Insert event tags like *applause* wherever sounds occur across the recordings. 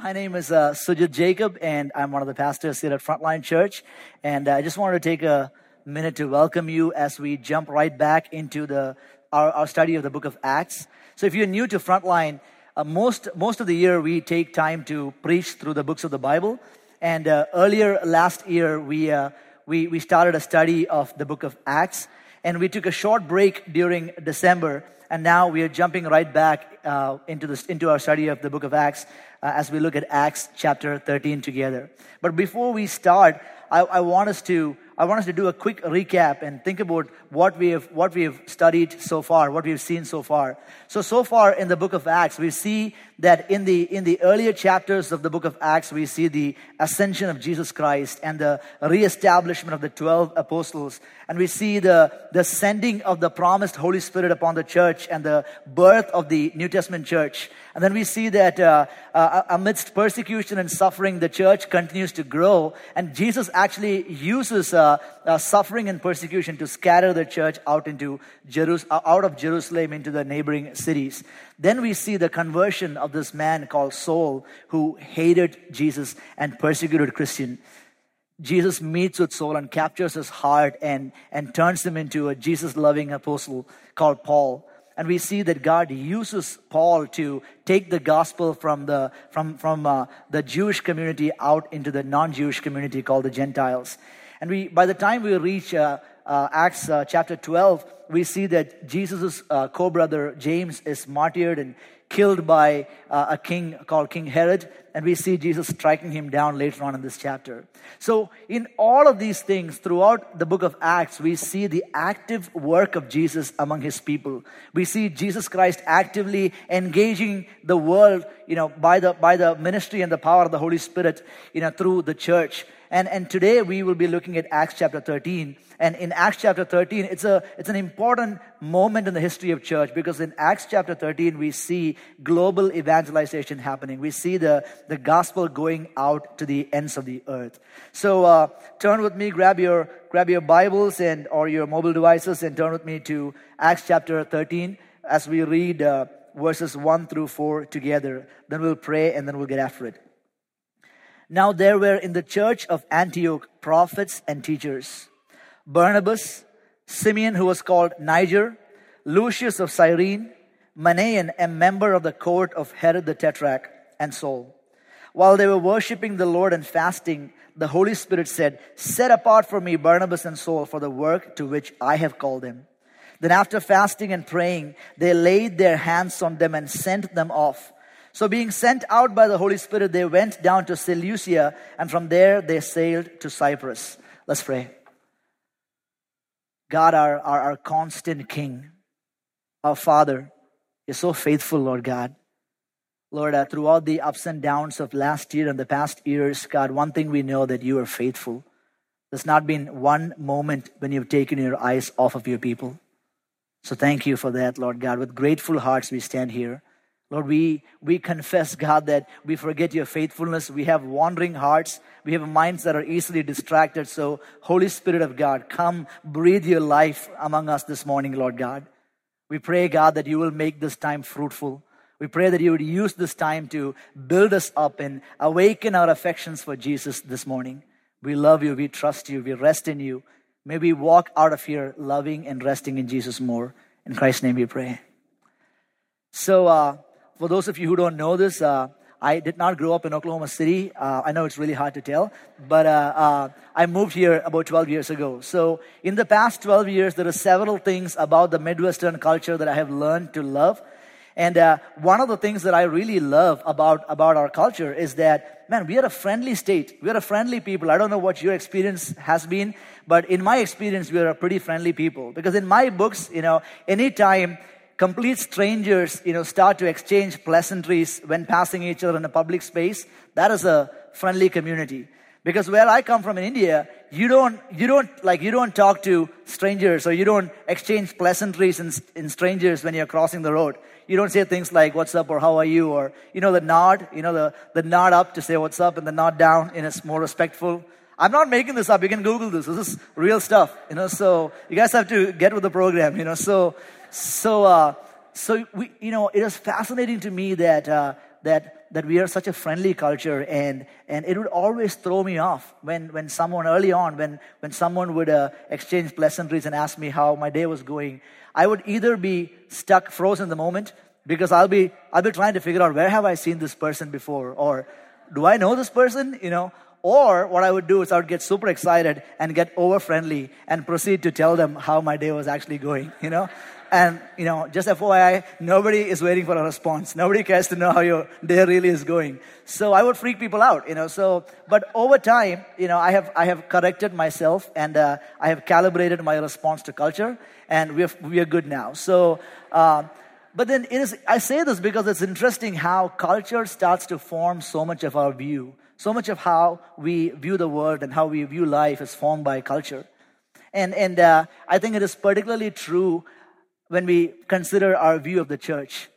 My name is uh, Sujith Jacob, and I'm one of the pastors here at Frontline Church. And uh, I just wanted to take a minute to welcome you as we jump right back into the our, our study of the book of Acts. So, if you're new to Frontline, uh, most most of the year we take time to preach through the books of the Bible. And uh, earlier last year, we uh, we we started a study of the book of Acts, and we took a short break during December and now we are jumping right back uh, into, this, into our study of the book of Acts uh, as we look at Acts chapter 13 together. But before we start, I, I want us to I want us to do a quick recap and think about what we have, what we have studied so far, what we've seen so far. So, so far in the book of Acts, we see that in the, in the earlier chapters of the book of Acts, we see the ascension of Jesus Christ and the reestablishment of the 12 apostles. And we see the, the sending of the promised Holy Spirit upon the church and the birth of the New Testament church. And then we see that uh, uh, amidst persecution and suffering, the church continues to grow. And Jesus actually uses uh, uh, suffering and persecution to scatter the church out into Jerus- uh, out of Jerusalem into the neighboring cities. Then we see the conversion of this man called Saul, who hated Jesus and persecuted Christian. Jesus meets with Saul and captures his heart and, and turns him into a Jesus loving apostle called Paul. And we see that God uses Paul to take the gospel from the, from, from, uh, the Jewish community out into the non Jewish community called the Gentiles. And we, by the time we reach uh, uh, Acts uh, chapter 12, we see that Jesus' uh, co brother James is martyred and killed by uh, a king called King Herod. And we see Jesus striking him down later on in this chapter. So, in all of these things, throughout the book of Acts, we see the active work of Jesus among his people. We see Jesus Christ actively engaging the world, you know, by the, by the ministry and the power of the Holy Spirit, you know, through the church. And, and today we will be looking at Acts chapter 13. And in Acts chapter 13, it's, a, it's an important moment in the history of church because in Acts chapter 13, we see global evangelization happening. We see the, the gospel going out to the ends of the earth. So uh, turn with me, grab your, grab your Bibles and or your mobile devices and turn with me to Acts chapter 13 as we read uh, verses 1 through 4 together. Then we'll pray and then we'll get after it. Now there were in the church of Antioch prophets and teachers Barnabas, Simeon, who was called Niger, Lucius of Cyrene, Manaen, a member of the court of Herod the Tetrarch, and Saul. While they were worshiping the Lord and fasting, the Holy Spirit said, Set apart for me Barnabas and Saul for the work to which I have called them. Then, after fasting and praying, they laid their hands on them and sent them off. So, being sent out by the Holy Spirit, they went down to Seleucia, and from there they sailed to Cyprus. Let's pray. God, our, our, our constant King, our Father, is so faithful, Lord God. Lord, uh, throughout the ups and downs of last year and the past years, God, one thing we know that you are faithful. There's not been one moment when you've taken your eyes off of your people. So thank you for that, Lord God. With grateful hearts, we stand here. Lord, we, we confess, God, that we forget your faithfulness. We have wandering hearts. We have minds that are easily distracted. So, Holy Spirit of God, come breathe your life among us this morning, Lord God. We pray, God, that you will make this time fruitful. We pray that you would use this time to build us up and awaken our affections for Jesus this morning. We love you. We trust you. We rest in you. May we walk out of here loving and resting in Jesus more. In Christ's name we pray. So, uh, for those of you who don't know this, uh, I did not grow up in Oklahoma City. Uh, I know it's really hard to tell, but uh, uh, I moved here about 12 years ago. So, in the past 12 years, there are several things about the Midwestern culture that I have learned to love. And uh, one of the things that I really love about, about our culture is that, man, we are a friendly state. We are a friendly people. I don't know what your experience has been, but in my experience, we are a pretty friendly people. Because in my books, you know, anytime complete strangers, you know, start to exchange pleasantries when passing each other in a public space, that is a friendly community. Because where I come from in India, you don't, you don't, like, you don't talk to strangers or you don't exchange pleasantries in, in strangers when you're crossing the road. You don't say things like, what's up or how are you? Or, you know, the nod, you know, the, the nod up to say what's up and the nod down in a more respectful. I'm not making this up. You can Google this. This is real stuff, you know, so you guys have to get with the program, you know, so, so, uh, so we, you know, it is fascinating to me that, uh, that that we are such a friendly culture and and it would always throw me off when when someone early on when when someone would uh, exchange pleasantries and ask me how my day was going i would either be stuck frozen in the moment because i'll be i'll be trying to figure out where have i seen this person before or do i know this person you know or what I would do is I would get super excited and get over friendly and proceed to tell them how my day was actually going, *laughs* you know? And, you know, just FYI, nobody is waiting for a response. Nobody cares to know how your day really is going. So I would freak people out, you know. So, but over time, you know, I have, I have corrected myself and uh, I have calibrated my response to culture and we are, we are good now. So, uh, but then it is, I say this because it's interesting how culture starts to form so much of our view. So much of how we view the world and how we view life is formed by culture. And, and uh, I think it is particularly true when we consider our view of the church.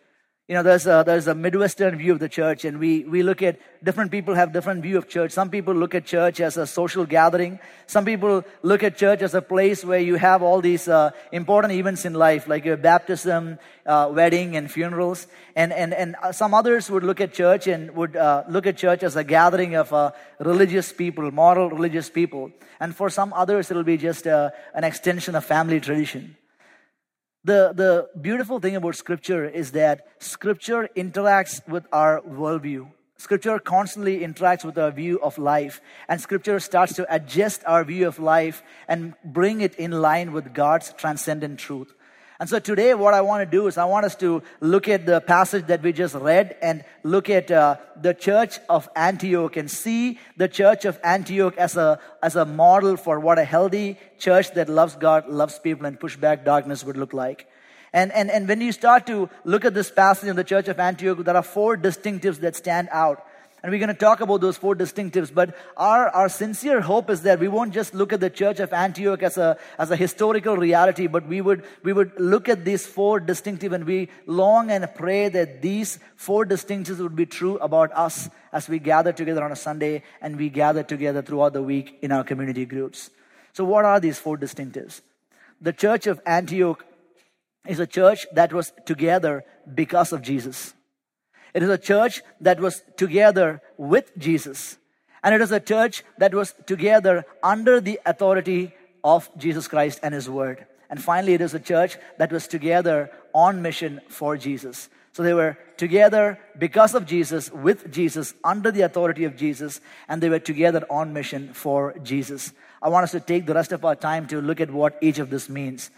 You know, there's a, there's a Midwestern view of the church, and we, we look at different people have different view of church. Some people look at church as a social gathering. Some people look at church as a place where you have all these uh, important events in life, like your baptism, uh, wedding, and funerals. And, and, and uh, some others would look at church and would uh, look at church as a gathering of uh, religious people, moral religious people. And for some others, it'll be just uh, an extension of family tradition. The, the beautiful thing about Scripture is that Scripture interacts with our worldview. Scripture constantly interacts with our view of life, and Scripture starts to adjust our view of life and bring it in line with God's transcendent truth. And so today, what I want to do is I want us to look at the passage that we just read and look at uh, the church of Antioch and see the church of Antioch as a, as a model for what a healthy church that loves God, loves people, and push back darkness would look like. And, and, and when you start to look at this passage in the church of Antioch, there are four distinctives that stand out. And we're going to talk about those four distinctives. But our, our sincere hope is that we won't just look at the church of Antioch as a, as a historical reality, but we would, we would look at these four distinctives and we long and pray that these four distinctives would be true about us as we gather together on a Sunday and we gather together throughout the week in our community groups. So what are these four distinctives? The church of Antioch is a church that was together because of Jesus. It is a church that was together with Jesus. And it is a church that was together under the authority of Jesus Christ and His Word. And finally, it is a church that was together on mission for Jesus. So they were together because of Jesus, with Jesus, under the authority of Jesus, and they were together on mission for Jesus. I want us to take the rest of our time to look at what each of this means.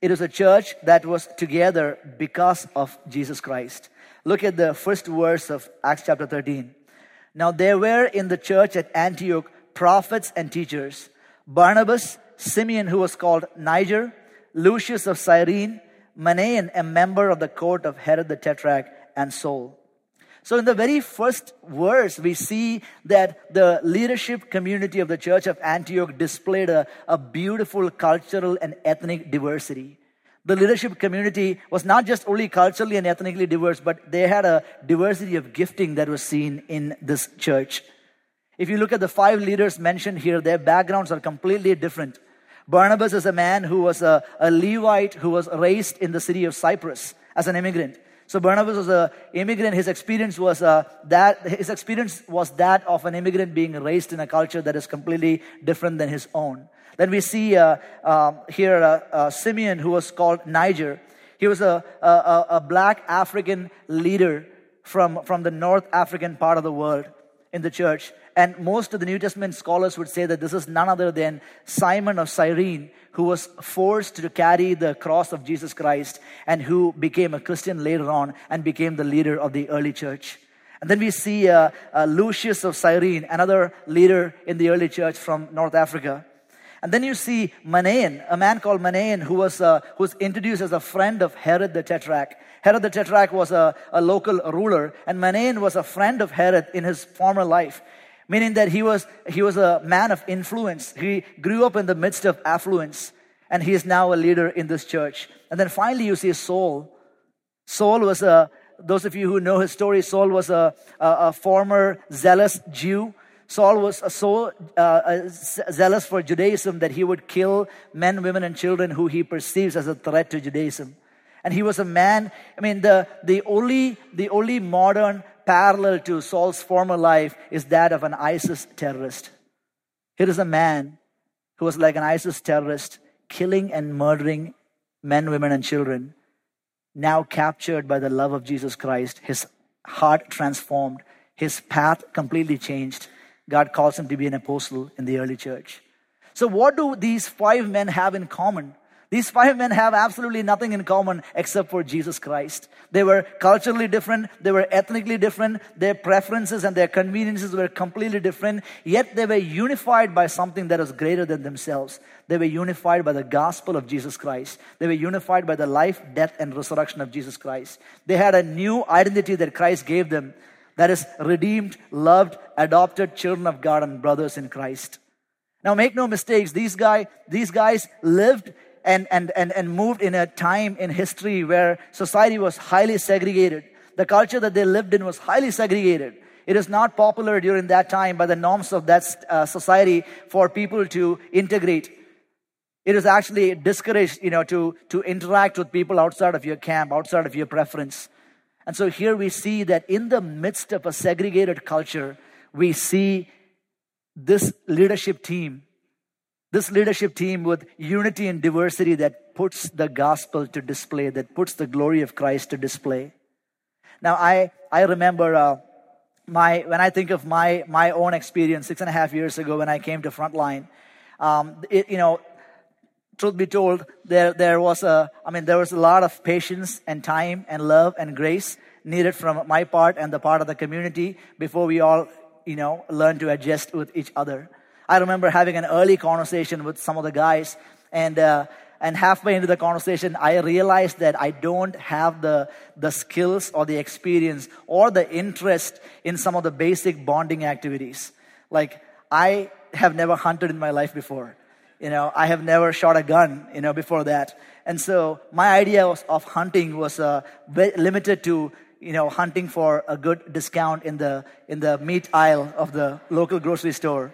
It is a church that was together because of Jesus Christ. Look at the first verse of Acts chapter 13. Now there were in the church at Antioch prophets and teachers Barnabas, Simeon, who was called Niger, Lucius of Cyrene, Manaen, a member of the court of Herod the Tetrarch, and Saul. So, in the very first verse, we see that the leadership community of the church of Antioch displayed a, a beautiful cultural and ethnic diversity the leadership community was not just only culturally and ethnically diverse, but they had a diversity of gifting that was seen in this church. If you look at the five leaders mentioned here, their backgrounds are completely different. Barnabas is a man who was a, a Levite who was raised in the city of Cyprus as an immigrant. So Barnabas was an immigrant. His experience was uh, that his experience was that of an immigrant being raised in a culture that is completely different than his own. Then we see uh, um, here uh, uh, Simeon, who was called Niger. He was a, a, a black African leader from, from the North African part of the world in the church. And most of the New Testament scholars would say that this is none other than Simon of Cyrene, who was forced to carry the cross of Jesus Christ and who became a Christian later on and became the leader of the early church. And then we see uh, uh, Lucius of Cyrene, another leader in the early church from North Africa. And then you see Manaen, a man called Manaen, who was, uh, who was introduced as a friend of Herod the Tetrarch. Herod the Tetrarch was a, a local ruler, and Manaen was a friend of Herod in his former life, meaning that he was, he was a man of influence. He grew up in the midst of affluence, and he is now a leader in this church. And then finally, you see Saul. Saul was a, those of you who know his story, Saul was a, a, a former zealous Jew Saul was so uh, uh zealous for Judaism that he would kill men, women, and children who he perceives as a threat to Judaism. And he was a man, I mean, the, the, only, the only modern parallel to Saul's former life is that of an ISIS terrorist. Here is a man who was like an ISIS terrorist, killing and murdering men, women, and children, now captured by the love of Jesus Christ, his heart transformed, his path completely changed. God calls him to be an apostle in the early church. So, what do these five men have in common? These five men have absolutely nothing in common except for Jesus Christ. They were culturally different, they were ethnically different, their preferences and their conveniences were completely different, yet they were unified by something that was greater than themselves. They were unified by the gospel of Jesus Christ. They were unified by the life, death, and resurrection of Jesus Christ. They had a new identity that Christ gave them that is redeemed, loved, adopted children of God and brothers in Christ. Now make no mistakes, these guy, these guys lived and, and, and, and moved in a time in history where society was highly segregated. The culture that they lived in was highly segregated. It is not popular during that time by the norms of that uh, society for people to integrate. It is actually discouraged, you know, to, to interact with people outside of your camp, outside of your preference. And so here we see that in the midst of a segregated culture, we see this leadership team this leadership team with unity and diversity that puts the gospel to display, that puts the glory of Christ to display. Now, I, I remember uh, my, when I think of my, my own experience six and a half years ago when I came to Frontline, um, it, you know, truth be told, there, there was a, I mean, there was a lot of patience and time and love and grace needed from my part and the part of the community before we all, you know, learn to adjust with each other. I remember having an early conversation with some of the guys, and uh, and halfway into the conversation, I realized that I don't have the the skills or the experience or the interest in some of the basic bonding activities. Like I have never hunted in my life before. You know, I have never shot a gun. You know, before that, and so my idea was, of hunting was uh, limited to you know hunting for a good discount in the in the meat aisle of the local grocery store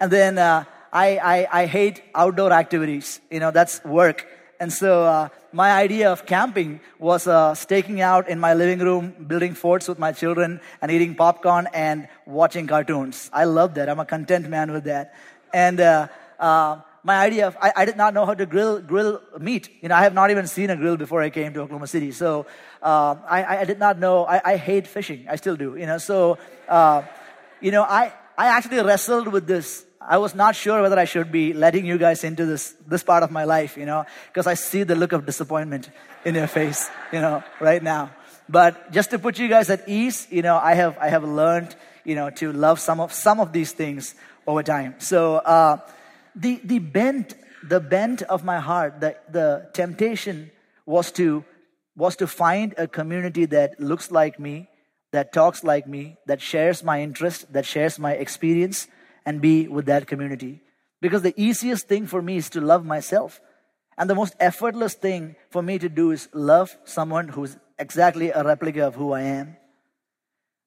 and then uh, I, I, I, hate outdoor activities. You know, that's work. And so uh, my idea of camping was uh, staking out in my living room, building forts with my children, and eating popcorn and watching cartoons. I love that. I'm a content man with that. And uh, uh, my idea of I, I, did not know how to grill grill meat. You know, I have not even seen a grill before I came to Oklahoma City. So uh, I, I did not know. I, I hate fishing. I still do. You know, so uh, you know, I I actually wrestled with this I was not sure whether I should be letting you guys into this, this part of my life, you know, because I see the look of disappointment in your face, you know, right now. But just to put you guys at ease, you know, I have, I have learned, you know, to love some of, some of these things over time. So, uh, the, the bent, the bent of my heart, the, the temptation was to, was to find a community that looks like me, that talks like me, that shares my interest, that shares my experience, and be with that community. Because the easiest thing for me is to love myself. And the most effortless thing for me to do is love someone who's exactly a replica of who I am.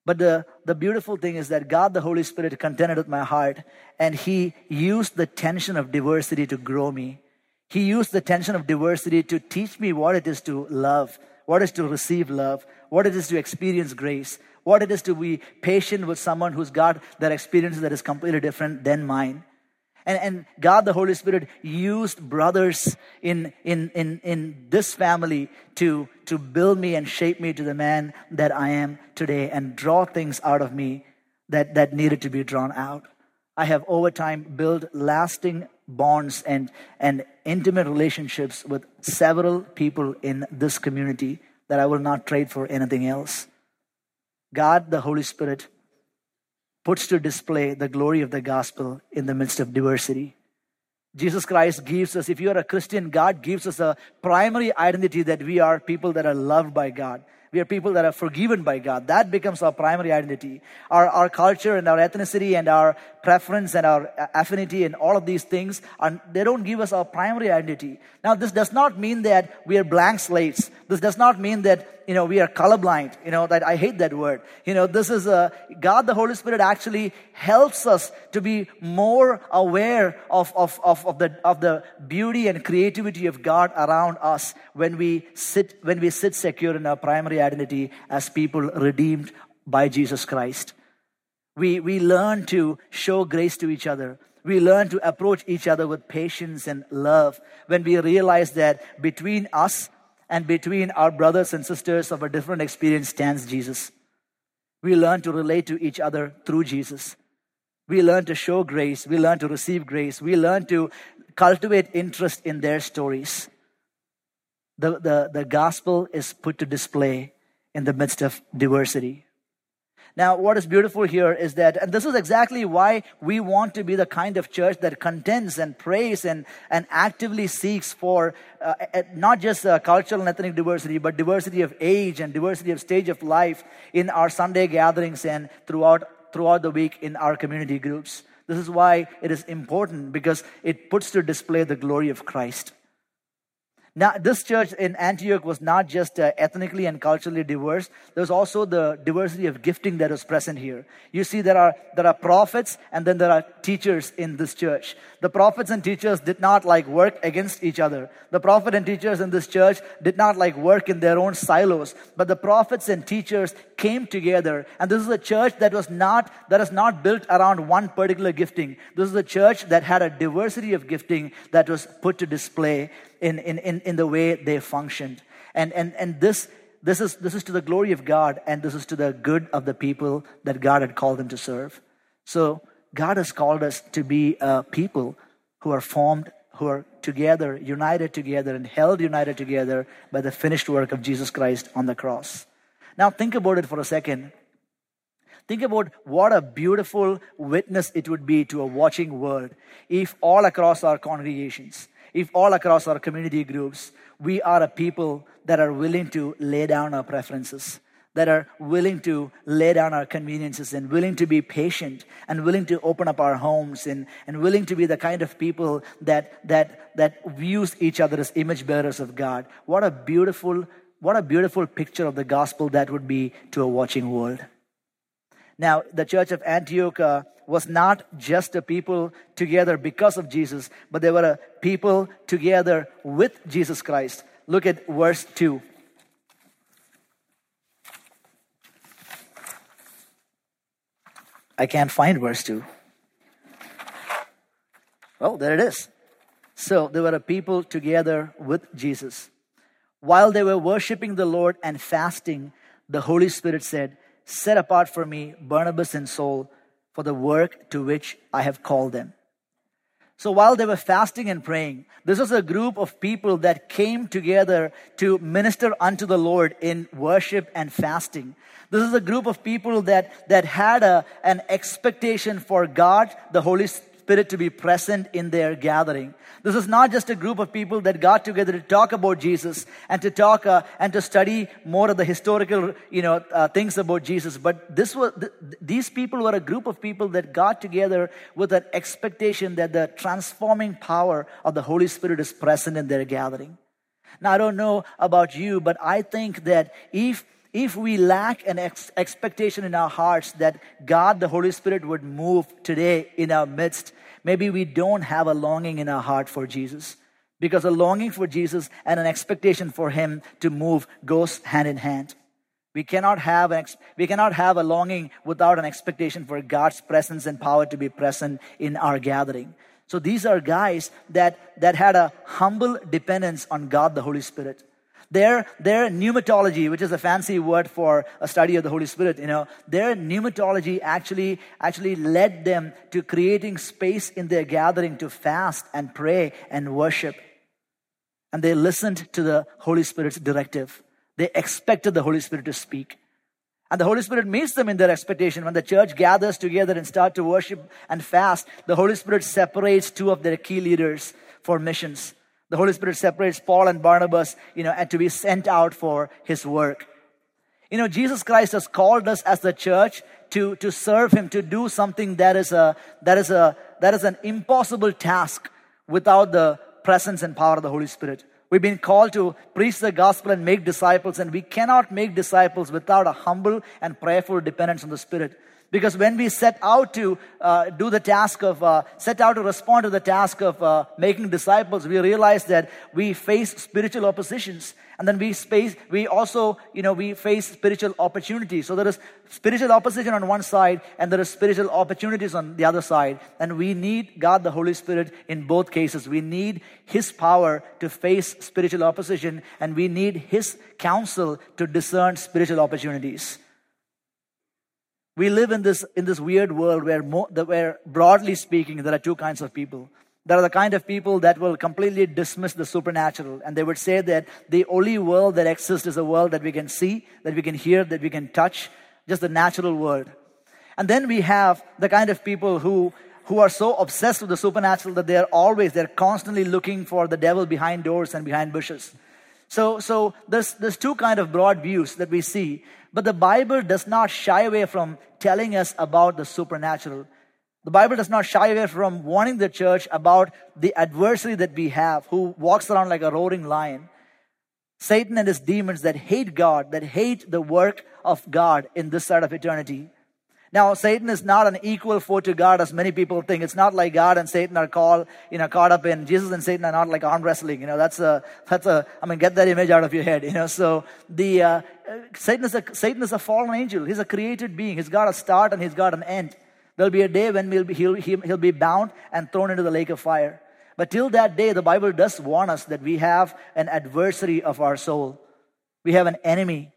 But the, the beautiful thing is that God, the Holy Spirit, contended with my heart and He used the tension of diversity to grow me. He used the tension of diversity to teach me what it is to love, what it is to receive love, what it is to experience grace, what it is to be patient with someone who's got that experience that is completely different than mine. And, and God, the Holy Spirit, used brothers in, in, in, in this family to, to build me and shape me to the man that I am today and draw things out of me that, that needed to be drawn out. I have over time built lasting bonds and, and intimate relationships with several people in this community that I will not trade for anything else. God, the Holy Spirit, puts to display the glory of the gospel in the midst of diversity. Jesus Christ gives us, if you are a Christian, God gives us a primary identity that we are people that are loved by God. We are people that are forgiven by God. That becomes our primary identity. Our, our culture and our ethnicity and our preference and our affinity and all of these things, and they don't give us our primary identity. Now, this does not mean that we are blank slates. This does not mean that you know, we are colorblind. You know, that I hate that word. You know, this is a, God the Holy Spirit actually helps us to be more aware of, of, of, of, the, of the beauty and creativity of God around us when we sit, when we sit secure in our primary identity as people redeemed by Jesus Christ. We, we learn to show grace to each other. We learn to approach each other with patience and love when we realize that between us and between our brothers and sisters of a different experience stands Jesus. We learn to relate to each other through Jesus. We learn to show grace. We learn to receive grace. We learn to cultivate interest in their stories. The, the, the gospel is put to display in the midst of diversity. Now, what is beautiful here is that, and this is exactly why we want to be the kind of church that contends and prays and, and actively seeks for uh, not just uh, cultural and ethnic diversity, but diversity of age and diversity of stage of life in our Sunday gatherings and throughout, throughout the week in our community groups. This is why it is important because it puts to display the glory of Christ. Now, this church in Antioch was not just uh, ethnically and culturally diverse. There was also the diversity of gifting that was present here. You see, there are, there are prophets and then there are teachers in this church. The prophets and teachers did not like work against each other. The prophet and teachers in this church did not like work in their own silos. But the prophets and teachers came together. And this is a church that was not, that is not built around one particular gifting. This is a church that had a diversity of gifting that was put to display in, in, in, in the way they functioned. And, and, and this, this, is, this is to the glory of God, and this is to the good of the people that God had called them to serve. So, God has called us to be a people who are formed, who are together, united together, and held united together by the finished work of Jesus Christ on the cross. Now, think about it for a second. Think about what a beautiful witness it would be to a watching world if all across our congregations, if all across our community groups, we are a people that are willing to lay down our preferences, that are willing to lay down our conveniences and willing to be patient and willing to open up our homes and, and willing to be the kind of people that, that, that views each other as image bearers of God. What a beautiful, what a beautiful picture of the gospel that would be to a watching world. Now, the church of Antioch uh, was not just a people together because of Jesus, but they were a people together with Jesus Christ. Look at verse 2. I can't find verse 2. Oh, there it is. So they were a people together with Jesus. While they were worshiping the Lord and fasting, the Holy Spirit said, Set apart for me Barnabas and Saul for the work to which I have called them. So while they were fasting and praying, this was a group of people that came together to minister unto the Lord in worship and fasting. This is a group of people that, that had a, an expectation for God, the Holy Spirit to be present in their gathering. This is not just a group of people that got together to talk about Jesus and to talk uh, and to study more of the historical, you know, uh, things about Jesus. But this was th- these people were a group of people that got together with an expectation that the transforming power of the Holy Spirit is present in their gathering. Now I don't know about you, but I think that if if we lack an ex- expectation in our hearts that God, the Holy Spirit, would move today in our midst, maybe we don't have a longing in our heart for Jesus. Because a longing for Jesus and an expectation for Him to move goes hand in hand. We cannot have an ex- we cannot have a longing without an expectation for God's presence and power to be present in our gathering. So these are guys that that had a humble dependence on God the Holy Spirit. Their, their pneumatology, which is a fancy word for a study of the Holy Spirit, you know, their pneumatology actually, actually led them to creating space in their gathering to fast and pray and worship. And they listened to the Holy Spirit's directive. They expected the Holy Spirit to speak. And the Holy Spirit meets them in their expectation. When the church gathers together and start to worship and fast, the Holy Spirit separates two of their key leaders for missions. The Holy Spirit separates Paul and Barnabas, you know, and to be sent out for his work. You know, Jesus Christ has called us as the church to, to serve him, to do something that is a, that is a, that is an impossible task without the presence and power of the Holy Spirit. We've been called to preach the gospel and make disciples, and we cannot make disciples without a humble and prayerful dependence on the Spirit. Because when we set out to uh, do the task of, uh, set out to respond to the task of uh, making disciples, we realize that we face spiritual oppositions. And then we face, we also, you know, we face spiritual opportunities. So there is spiritual opposition on one side and there is spiritual opportunities on the other side. And we need God the Holy Spirit in both cases. We need His power to face spiritual opposition and we need His counsel to discern spiritual opportunities. We live in this, in this weird world where, more, where, broadly speaking, there are two kinds of people. There are the kind of people that will completely dismiss the supernatural, and they would say that the only world that exists is a world that we can see, that we can hear, that we can touch, just the natural world. And then we have the kind of people who, who are so obsessed with the supernatural that they're always, they're constantly looking for the devil behind doors and behind bushes. So, so there's, there's two kind of broad views that we see. But the Bible does not shy away from telling us about the supernatural. The Bible does not shy away from warning the church about the adversary that we have, who walks around like a roaring lion. Satan and his demons that hate God, that hate the work of God in this side of eternity. Now, Satan is not an equal foe to God as many people think. It's not like God and Satan are called, you know, caught up in Jesus and Satan are not like arm wrestling. You know, that's a, that's a, I mean, get that image out of your head, you know. So the, uh, Satan is a, Satan is a fallen angel. He's a created being. He's got a start and he's got an end. There'll be a day when we'll be, he'll, he'll be bound and thrown into the lake of fire. But till that day, the Bible does warn us that we have an adversary of our soul. We have an enemy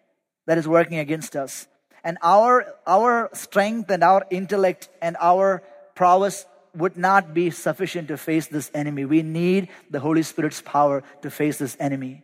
that is working against us. And our, our strength and our intellect and our prowess would not be sufficient to face this enemy. We need the Holy Spirit's power to face this enemy.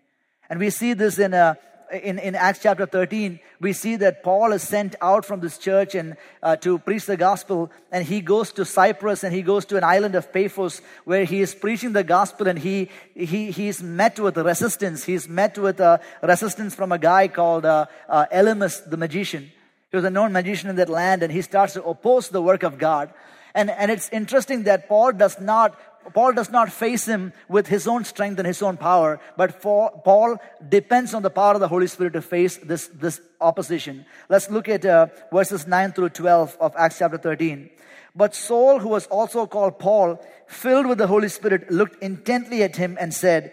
And we see this in, a, in, in Acts chapter 13. We see that Paul is sent out from this church and uh, to preach the gospel. And he goes to Cyprus and he goes to an island of Paphos where he is preaching the gospel and he, he, he's met with resistance. He's met with uh, resistance from a guy called uh, uh Elymas the magician. He was a known magician in that land and he starts to oppose the work of God. And, and it's interesting that Paul does not Paul does not face him with his own strength and his own power, but Paul depends on the power of the Holy Spirit to face this, this opposition. Let's look at uh, verses 9 through 12 of Acts chapter 13. But Saul, who was also called Paul, filled with the Holy Spirit, looked intently at him and said,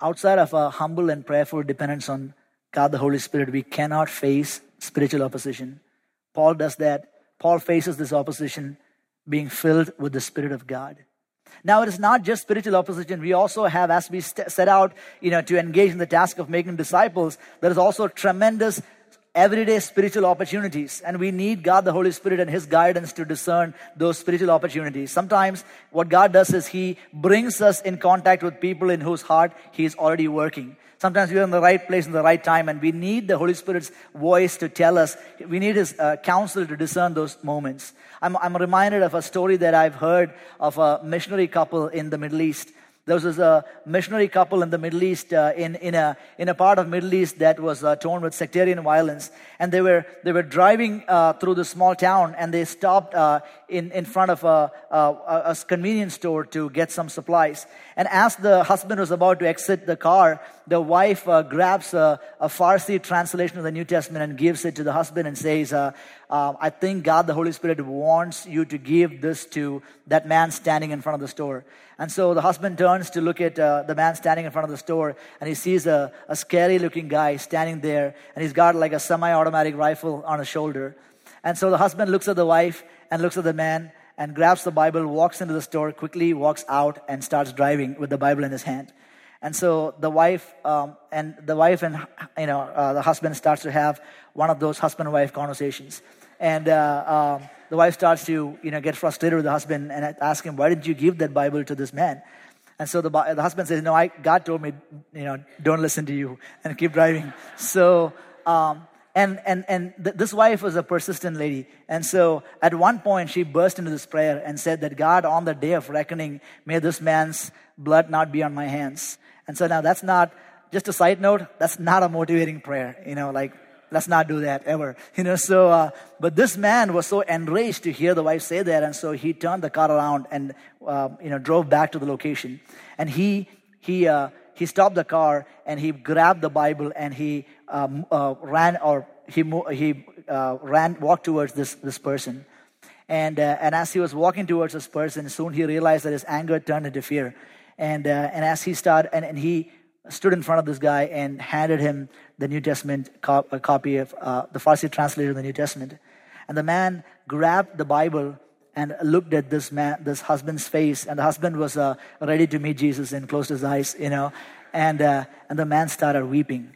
Outside of a humble and prayerful dependence on God the Holy Spirit, we cannot face spiritual opposition. Paul does that. Paul faces this opposition being filled with the Spirit of God. Now, it is not just spiritual opposition. We also have, as we st- set out, you know, to engage in the task of making disciples, there is also tremendous everyday spiritual opportunities. And we need God, the Holy Spirit, and His guidance to discern those spiritual opportunities. Sometimes what God does is He brings us in contact with people in whose heart He is already working. Sometimes we are in the right place in the right time, and we need the Holy Spirit's voice to tell us. We need His uh, counsel to discern those moments. I'm, I'm reminded of a story that I've heard of a missionary couple in the Middle East. There was a missionary couple in the Middle East, uh, in, in, a, in a part of Middle East that was uh, torn with sectarian violence. And they were, they were driving uh, through the small town and they stopped uh, in, in front of a, a, a convenience store to get some supplies. And as the husband was about to exit the car, the wife uh, grabs a, a, Farsi translation of the New Testament and gives it to the husband and says, uh, uh, I think God, the Holy Spirit, wants you to give this to that man standing in front of the store. And so the husband turns to look at uh, the man standing in front of the store and he sees a, a scary looking guy standing there and he's got like a semi automatic rifle on his shoulder. And so the husband looks at the wife and looks at the man and grabs the Bible, walks into the store, quickly walks out and starts driving with the Bible in his hand. And so the wife um, and the wife and you know uh, the husband starts to have one of those husband-wife conversations, and uh, um, the wife starts to you know get frustrated with the husband and ask him, "Why didn't you give that Bible to this man?" And so the, the husband says, "No, I, God told me, you know, don't listen to you and keep driving." So um, And, and, and th- this wife was a persistent lady. And so at one point, she burst into this prayer and said that God, on the day of reckoning, may this man's blood not be on my hands. And so now that's not, just a side note, that's not a motivating prayer. You know, like, let's not do that ever. *laughs* You know, so, uh, but this man was so enraged to hear the wife say that. And so he turned the car around and, uh, you know, drove back to the location. And he, he, uh, he stopped the car and he grabbed the Bible and he um, uh, ran or he, he uh, ran, walked towards this, this person. And, uh, and as he was walking towards this person, soon he realized that his anger turned into fear. And, uh, and as he started, and, and he stood in front of this guy and handed him the New Testament cop, a copy of uh, the Farsi translation of the New Testament. And the man grabbed the Bible and looked at this man, this husband's face, and the husband was uh, ready to meet Jesus and closed his eyes, you know, and and the man started weeping.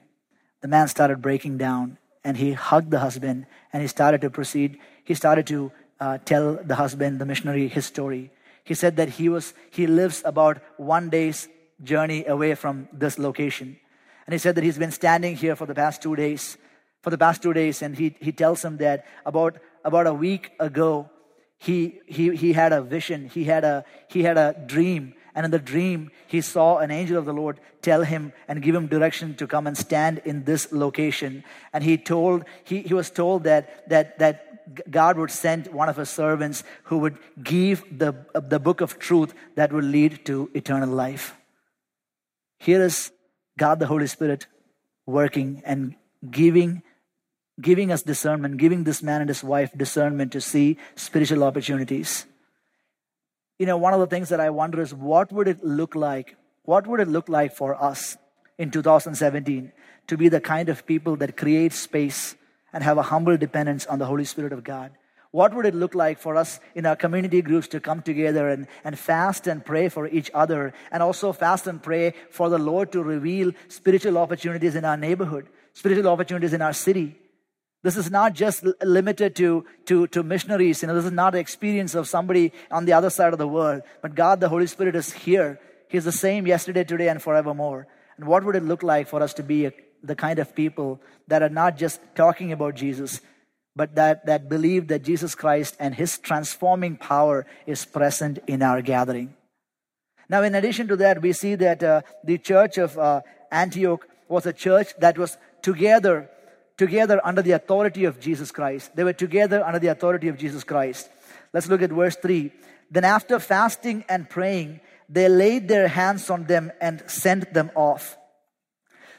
The man started breaking down, and he hugged the husband, and he started to proceed. He started to uh, tell the husband, the missionary, his story. He said that he was he lives about one day's journey away from this location, and he said that he's been standing here for the past two days, for the past two days, and he he tells him that about about a week ago he, he, he had a vision, he had a, he had a dream. And in the dream, he saw an angel of the Lord tell him and give him direction to come and stand in this location. And he told, he, he was told that, that, that God would send one of his servants who would give the, uh, the book of truth that would lead to eternal life. Here is God the Holy Spirit working and giving giving us discernment, giving this man and his wife discernment to see spiritual opportunities. You know, one of the things that I wonder is what would it look like? What would it look like for us in 2017 to be the kind of people that create space and have a humble dependence on the Holy Spirit of God? What would it look like for us in our community groups to come together and, and fast and pray for each other and also fast and pray for the Lord to reveal spiritual opportunities in our neighborhood, spiritual opportunities in our city? This is not just limited to, to, to missionaries. You know, this is not the experience of somebody on the other side of the world. But God, the Holy Spirit, is here. He's the same yesterday, today, and forevermore. And what would it look like for us to be a, the kind of people that are not just talking about Jesus, but that, that believe that Jesus Christ and His transforming power is present in our gathering? Now, in addition to that, we see that uh, the church of uh, Antioch was a church that was together together under the authority of Jesus Christ. They were together under the authority of Jesus Christ. Let's look at verse 3. Then, after fasting and praying, they laid their hands on them and sent them off.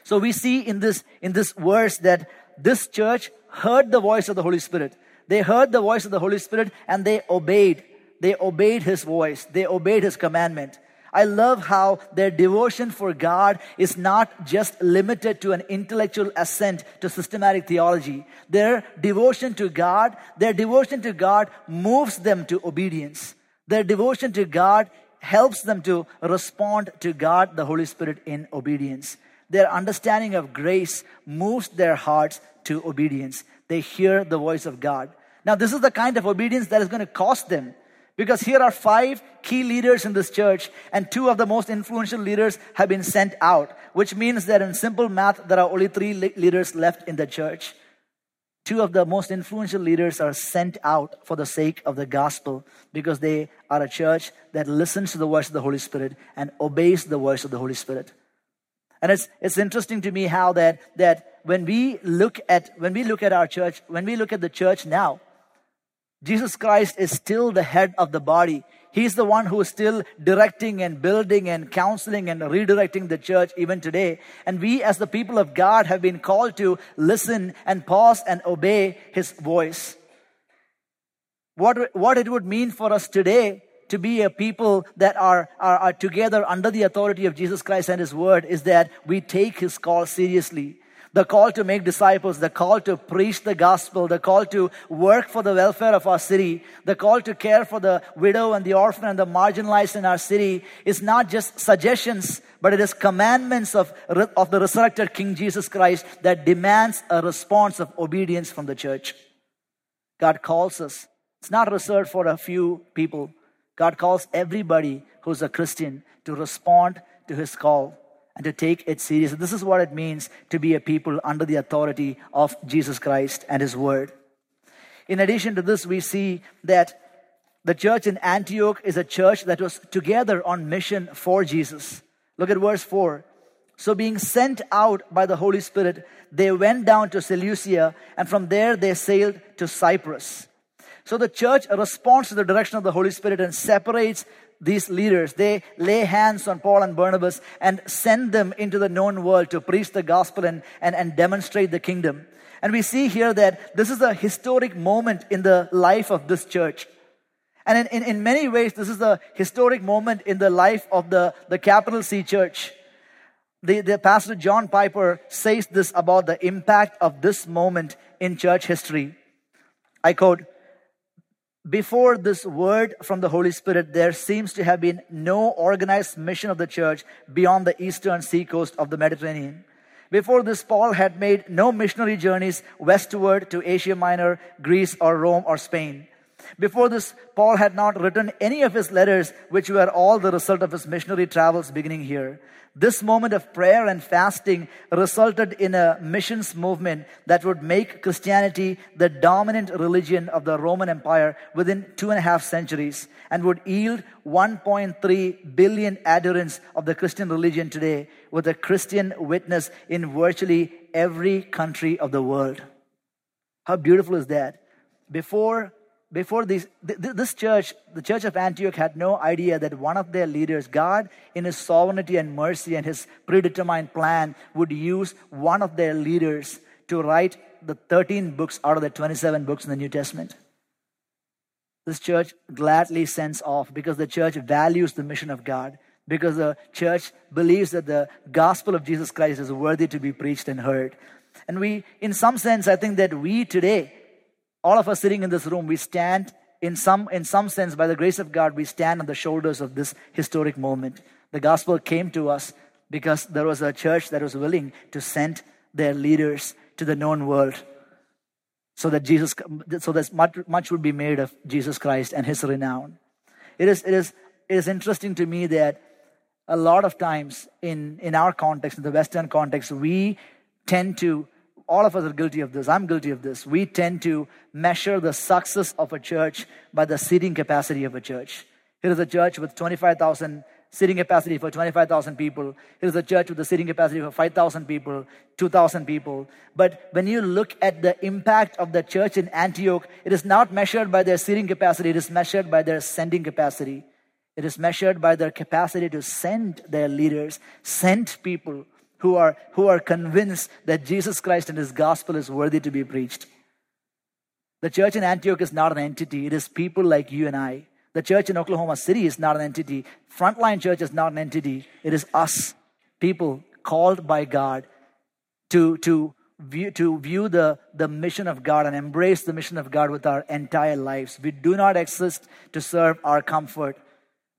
So we see in this, in this verse that this church heard the voice of the Holy Spirit. They heard the voice of the Holy Spirit and they obeyed. They obeyed his voice. They obeyed his commandment. I love how their devotion for God is not just limited to an intellectual assent to systematic theology. Their devotion to God, their devotion to God moves them to obedience. Their devotion to God helps them to respond to God, the Holy Spirit, in obedience. Their understanding of grace moves their hearts to obedience. They hear the voice of God. Now, this is the kind of obedience that is going to cost them. Because here are five key leaders in this church, and two of the most influential leaders have been sent out, which means that in simple math, there are only three leaders left in the church. Two of the most influential leaders are sent out for the sake of the gospel because they are a church that listens to the voice of the Holy Spirit and obeys the voice of the Holy Spirit. And it's, it's interesting to me how that, that when we look at, when we look at our church, when we look at the church now, Jesus Christ is still the head of the body. He's the one who is still directing and building and counseling and redirecting the church even today. And we, as the people of God, have been called to listen and pause and obey His voice. What, what it would mean for us today to be a people that are, are, are together under the authority of Jesus Christ and His Word is that we take His call seriously the call to make disciples, the call to preach the gospel, the call to work for the welfare of our city, the call to care for the widow and the orphan and the marginalized in our city is not just suggestions, but it is commandments of, of the resurrected King Jesus Christ that demands a response of obedience from the church. God calls us. It's not reserved for a few people. God calls everybody who's a Christian to respond to his call and to take it seriously. This is what it means to be a people under the authority of Jesus Christ and His Word. In addition to this, we see that the church in Antioch is a church that was together on mission for Jesus. Look at verse 4. So, being sent out by the Holy Spirit, they went down to Seleucia, and from there they sailed to Cyprus. So, the church responds to the direction of the Holy Spirit and separates these leaders. They lay hands on Paul and Barnabas and send them into the known world to preach the gospel and, and, and demonstrate the kingdom. And we see here that this is a historic moment in the life of this church. And in, in, in many ways, this is a historic moment in the life of the, the capital C church. The, the pastor John Piper says this about the impact of this moment in church history. I quote, before this word from the Holy Spirit, there seems to have been no organized mission of the church beyond the eastern seacoast of the Mediterranean. Before this, Paul had made no missionary journeys westward to Asia Minor, Greece, or Rome or Spain. Before this, Paul had not written any of his letters, which were all the result of his missionary travels beginning here. This moment of prayer and fasting resulted in a missions movement that would make Christianity the dominant religion of the Roman Empire within two and a half centuries and would yield 1.3 billion adherents of the Christian religion today with a Christian witness in virtually every country of the world. How beautiful is that? Before before this, this church, the church of Antioch, had no idea that one of their leaders, God, in his sovereignty and mercy and his predetermined plan, would use one of their leaders to write the 13 books out of the 27 books in the New Testament. This church gladly sends off because the church values the mission of God, because the church believes that the gospel of Jesus Christ is worthy to be preached and heard. And we, in some sense, I think that we today, all of us sitting in this room, we stand in some, in some sense, by the grace of God, we stand on the shoulders of this historic moment. The gospel came to us because there was a church that was willing to send their leaders to the known world so that Jesus, so that much, much would be made of Jesus Christ and his renown. It is, it is, it is interesting to me that a lot of times in, in our context, in the Western context, we tend to all of us are guilty of this. I'm guilty of this. We tend to measure the success of a church by the seating capacity of a church. Here is a church with 25,000 seating capacity for 25,000 people. Here is a church with a seating capacity for 5,000 people, 2,000 people. But when you look at the impact of the church in Antioch, it is not measured by their seating capacity, it is measured by their sending capacity. It is measured by their capacity to send their leaders, send people who are, who are convinced that Jesus Christ and his gospel is worthy to be preached. The church in Antioch is not an entity, it is people like you and I. The church in Oklahoma City is not an entity. Frontline Church is not an entity. It is us, people called by God to, to, view, to view the, the mission of God and embrace the mission of God with our entire lives. We do not exist to serve our comfort.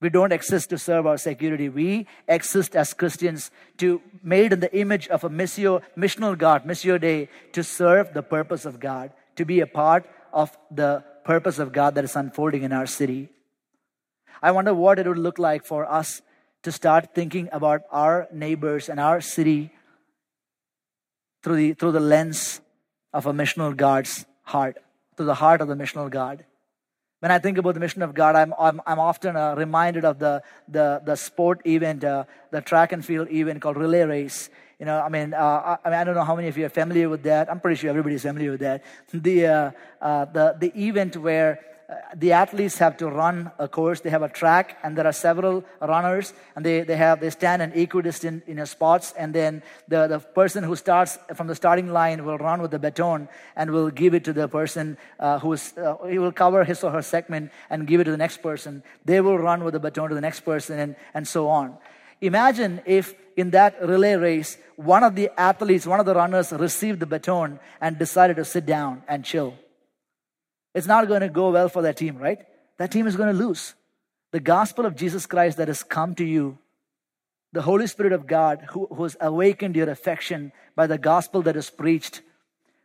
We don't exist to serve our security. We exist as Christians to made in the image of a missio, missional God, Missio Dei, to serve the purpose of God, to be a part of the purpose of God that is unfolding in our city. I wonder what it would look like for us to start thinking about our neighbors and our city through the, through the lens of a missional God's heart, through the heart of the missional God when I think about the mission of God, I'm, I'm, I'm often uh, reminded of the, the, the sport event, uh, the track and field event called relay race. You know, I mean, uh, I, mean, I don't know how many of you are familiar with that. I'm pretty sure everybody's familiar with that. The, uh, uh, the, the event where the athletes have to run a course. They have a track, and there are several runners, and they, they have they stand in equidistant in spots, and then the, the person who starts from the starting line will run with the baton and will give it to the person uh, who is uh, he will cover his or her segment and give it to the next person. They will run with the baton to the next person, and, and so on. Imagine if in that relay race, one of the athletes, one of the runners received the baton and decided to sit down and chill it's not going to go well for that team, right? That team is going to lose. The gospel of Jesus Christ that has come to you, the Holy Spirit of God who, who has awakened your affection by the gospel that is preached,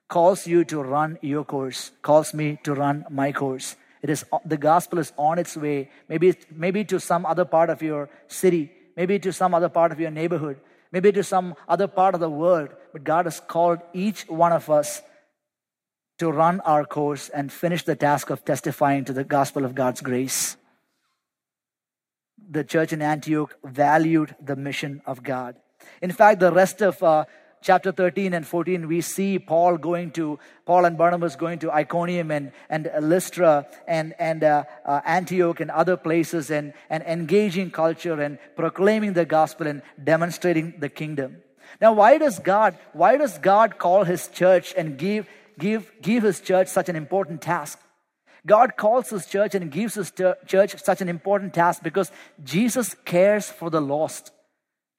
calls you to run your course, calls me to run my course. It is the gospel is on its way, maybe maybe to some other part of your city, maybe to some other part of your neighborhood, maybe to some other part of the world, but God has called each one of us to run our course and finish the task of testifying to the gospel of God's grace. The church in Antioch valued the mission of God. In fact, the rest of uh, chapter 13 and 14, we see Paul going to, Paul and Barnabas going to Iconium and, and Lystra and, and uh, uh, Antioch and other places and, and engaging culture and proclaiming the gospel and demonstrating the kingdom. Now, why does God, why does God call his church and give, give, give his church such an important task? God calls his church and gives his church such an important task because Jesus cares for the lost.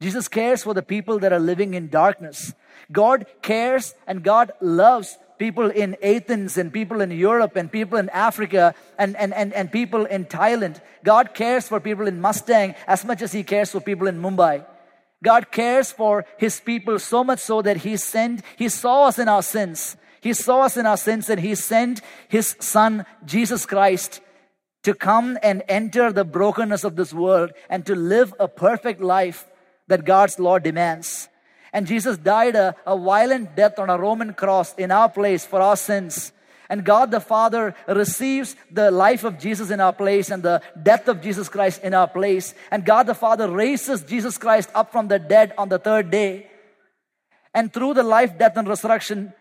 Jesus cares for the people that are living in darkness. God cares and God loves people in Athens and people in Europe and people in Africa and, and, and, and people in Thailand. God cares for people in Mustang as much as He cares for people in Mumbai. God cares for His people so much so that He sent, He saw us in our sins. He saw us in our sins and He sent His Son, Jesus Christ, to come and enter the brokenness of this world and to live a perfect life that God's law demands. And Jesus died a, a violent death on a Roman cross in our place for our sins. And God the Father receives the life of Jesus in our place and the death of Jesus Christ in our place. And God the Father raises Jesus Christ up from the dead on the third day. And through the life, death, and resurrection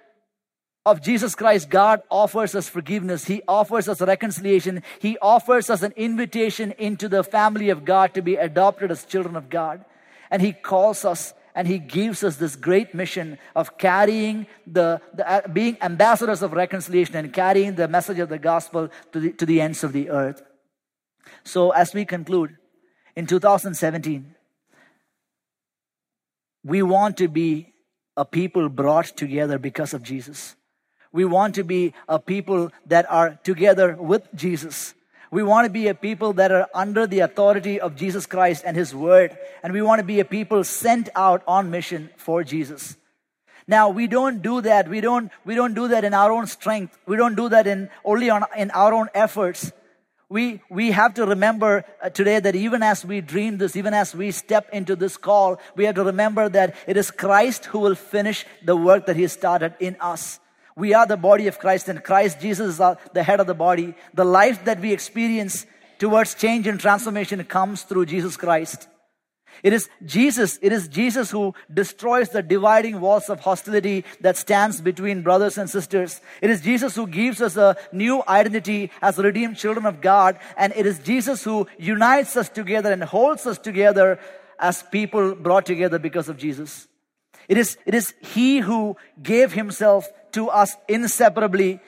of Jesus Christ, God offers us forgiveness. He offers us reconciliation. He offers us an invitation into the family of God to be adopted as children of God. And He calls us and He gives us this great mission of carrying the, the uh, being ambassadors of reconciliation and carrying the message of the gospel to the, to the ends of the earth. So, as we conclude, in 2017, we want to be a people brought together because of Jesus. We want to be a people that are together with Jesus. We want to be a people that are under the authority of Jesus Christ and His Word. And we want to be a people sent out on mission for Jesus. Now, we don't do that. We don't, we don't do that in our own strength. We don't do that in only on, in our own efforts. We, we have to remember uh, today that even as we dream this, even as we step into this call, we have to remember that it is Christ who will finish the work that He started in us. We are the body of Christ, and Christ Jesus is the head of the body. The life that we experience towards change and transformation comes through Jesus Christ. It is Jesus, it is Jesus who destroys the dividing walls of hostility that stands between brothers and sisters. It is Jesus who gives us a new identity as redeemed children of God. And it is Jesus who unites us together and holds us together as people brought together because of Jesus. It is, it is He who gave Himself to us inseparably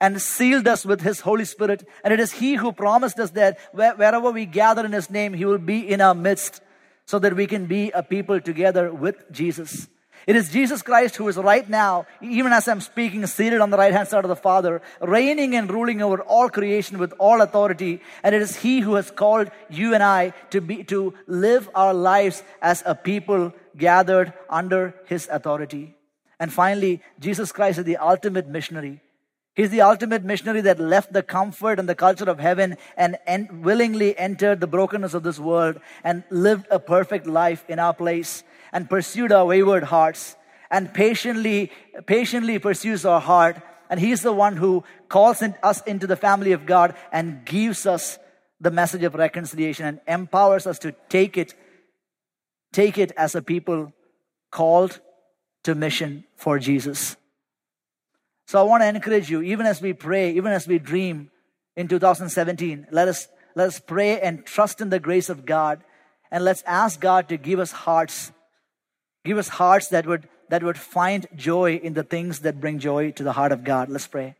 and sealed us with His Holy Spirit. And it is He who promised us that wherever we gather in His name, He will be in our midst so that we can be a people together with Jesus. It is Jesus Christ who is right now, even as I'm speaking, seated on the right hand side of the Father, reigning and ruling over all creation with all authority. And it is He who has called you and I to be, to live our lives as a people gathered under His authority. And finally, Jesus Christ is the ultimate missionary. He's the ultimate missionary that left the comfort and the culture of heaven and, and willingly entered the brokenness of this world and lived a perfect life in our place and pursued our wayward hearts and patiently, patiently pursues our heart. And He's the one who calls in, us into the family of God and gives us the message of reconciliation and empowers us to take it, take it as a people called to mission for Jesus. So I want to encourage you, even as we pray, even as we dream in 2017, let us, let us pray and trust in the grace of God. And let's ask God to give us hearts, give us hearts that would, that would find joy in the things that bring joy to the heart of God. Let's pray.